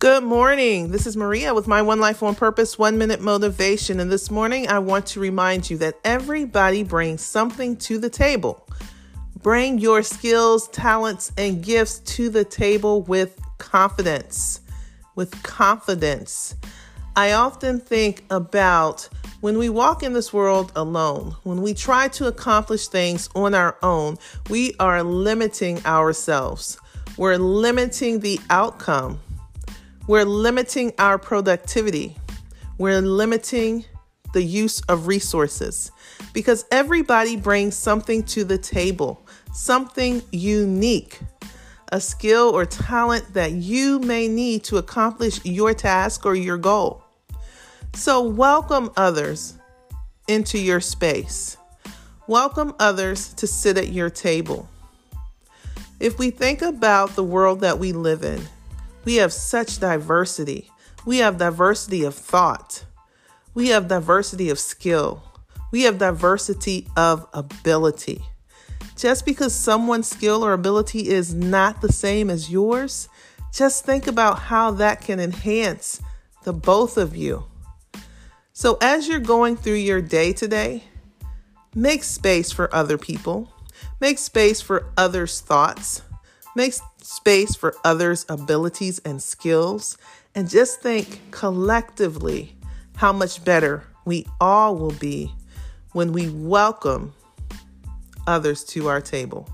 Good morning. This is Maria with my One Life, One Purpose, One Minute Motivation. And this morning, I want to remind you that everybody brings something to the table. Bring your skills, talents, and gifts to the table with confidence. With confidence. I often think about when we walk in this world alone, when we try to accomplish things on our own, we are limiting ourselves. We're limiting the outcome we're limiting our productivity. We're limiting the use of resources because everybody brings something to the table, something unique, a skill or talent that you may need to accomplish your task or your goal. So, welcome others into your space. Welcome others to sit at your table. If we think about the world that we live in, we have such diversity. We have diversity of thought. We have diversity of skill. We have diversity of ability. Just because someone's skill or ability is not the same as yours, just think about how that can enhance the both of you. So, as you're going through your day today, make space for other people, make space for others' thoughts, Make space for others' abilities and skills. And just think collectively how much better we all will be when we welcome others to our table.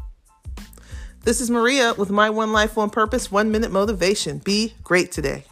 This is Maria with my One Life, One Purpose, One Minute Motivation. Be great today.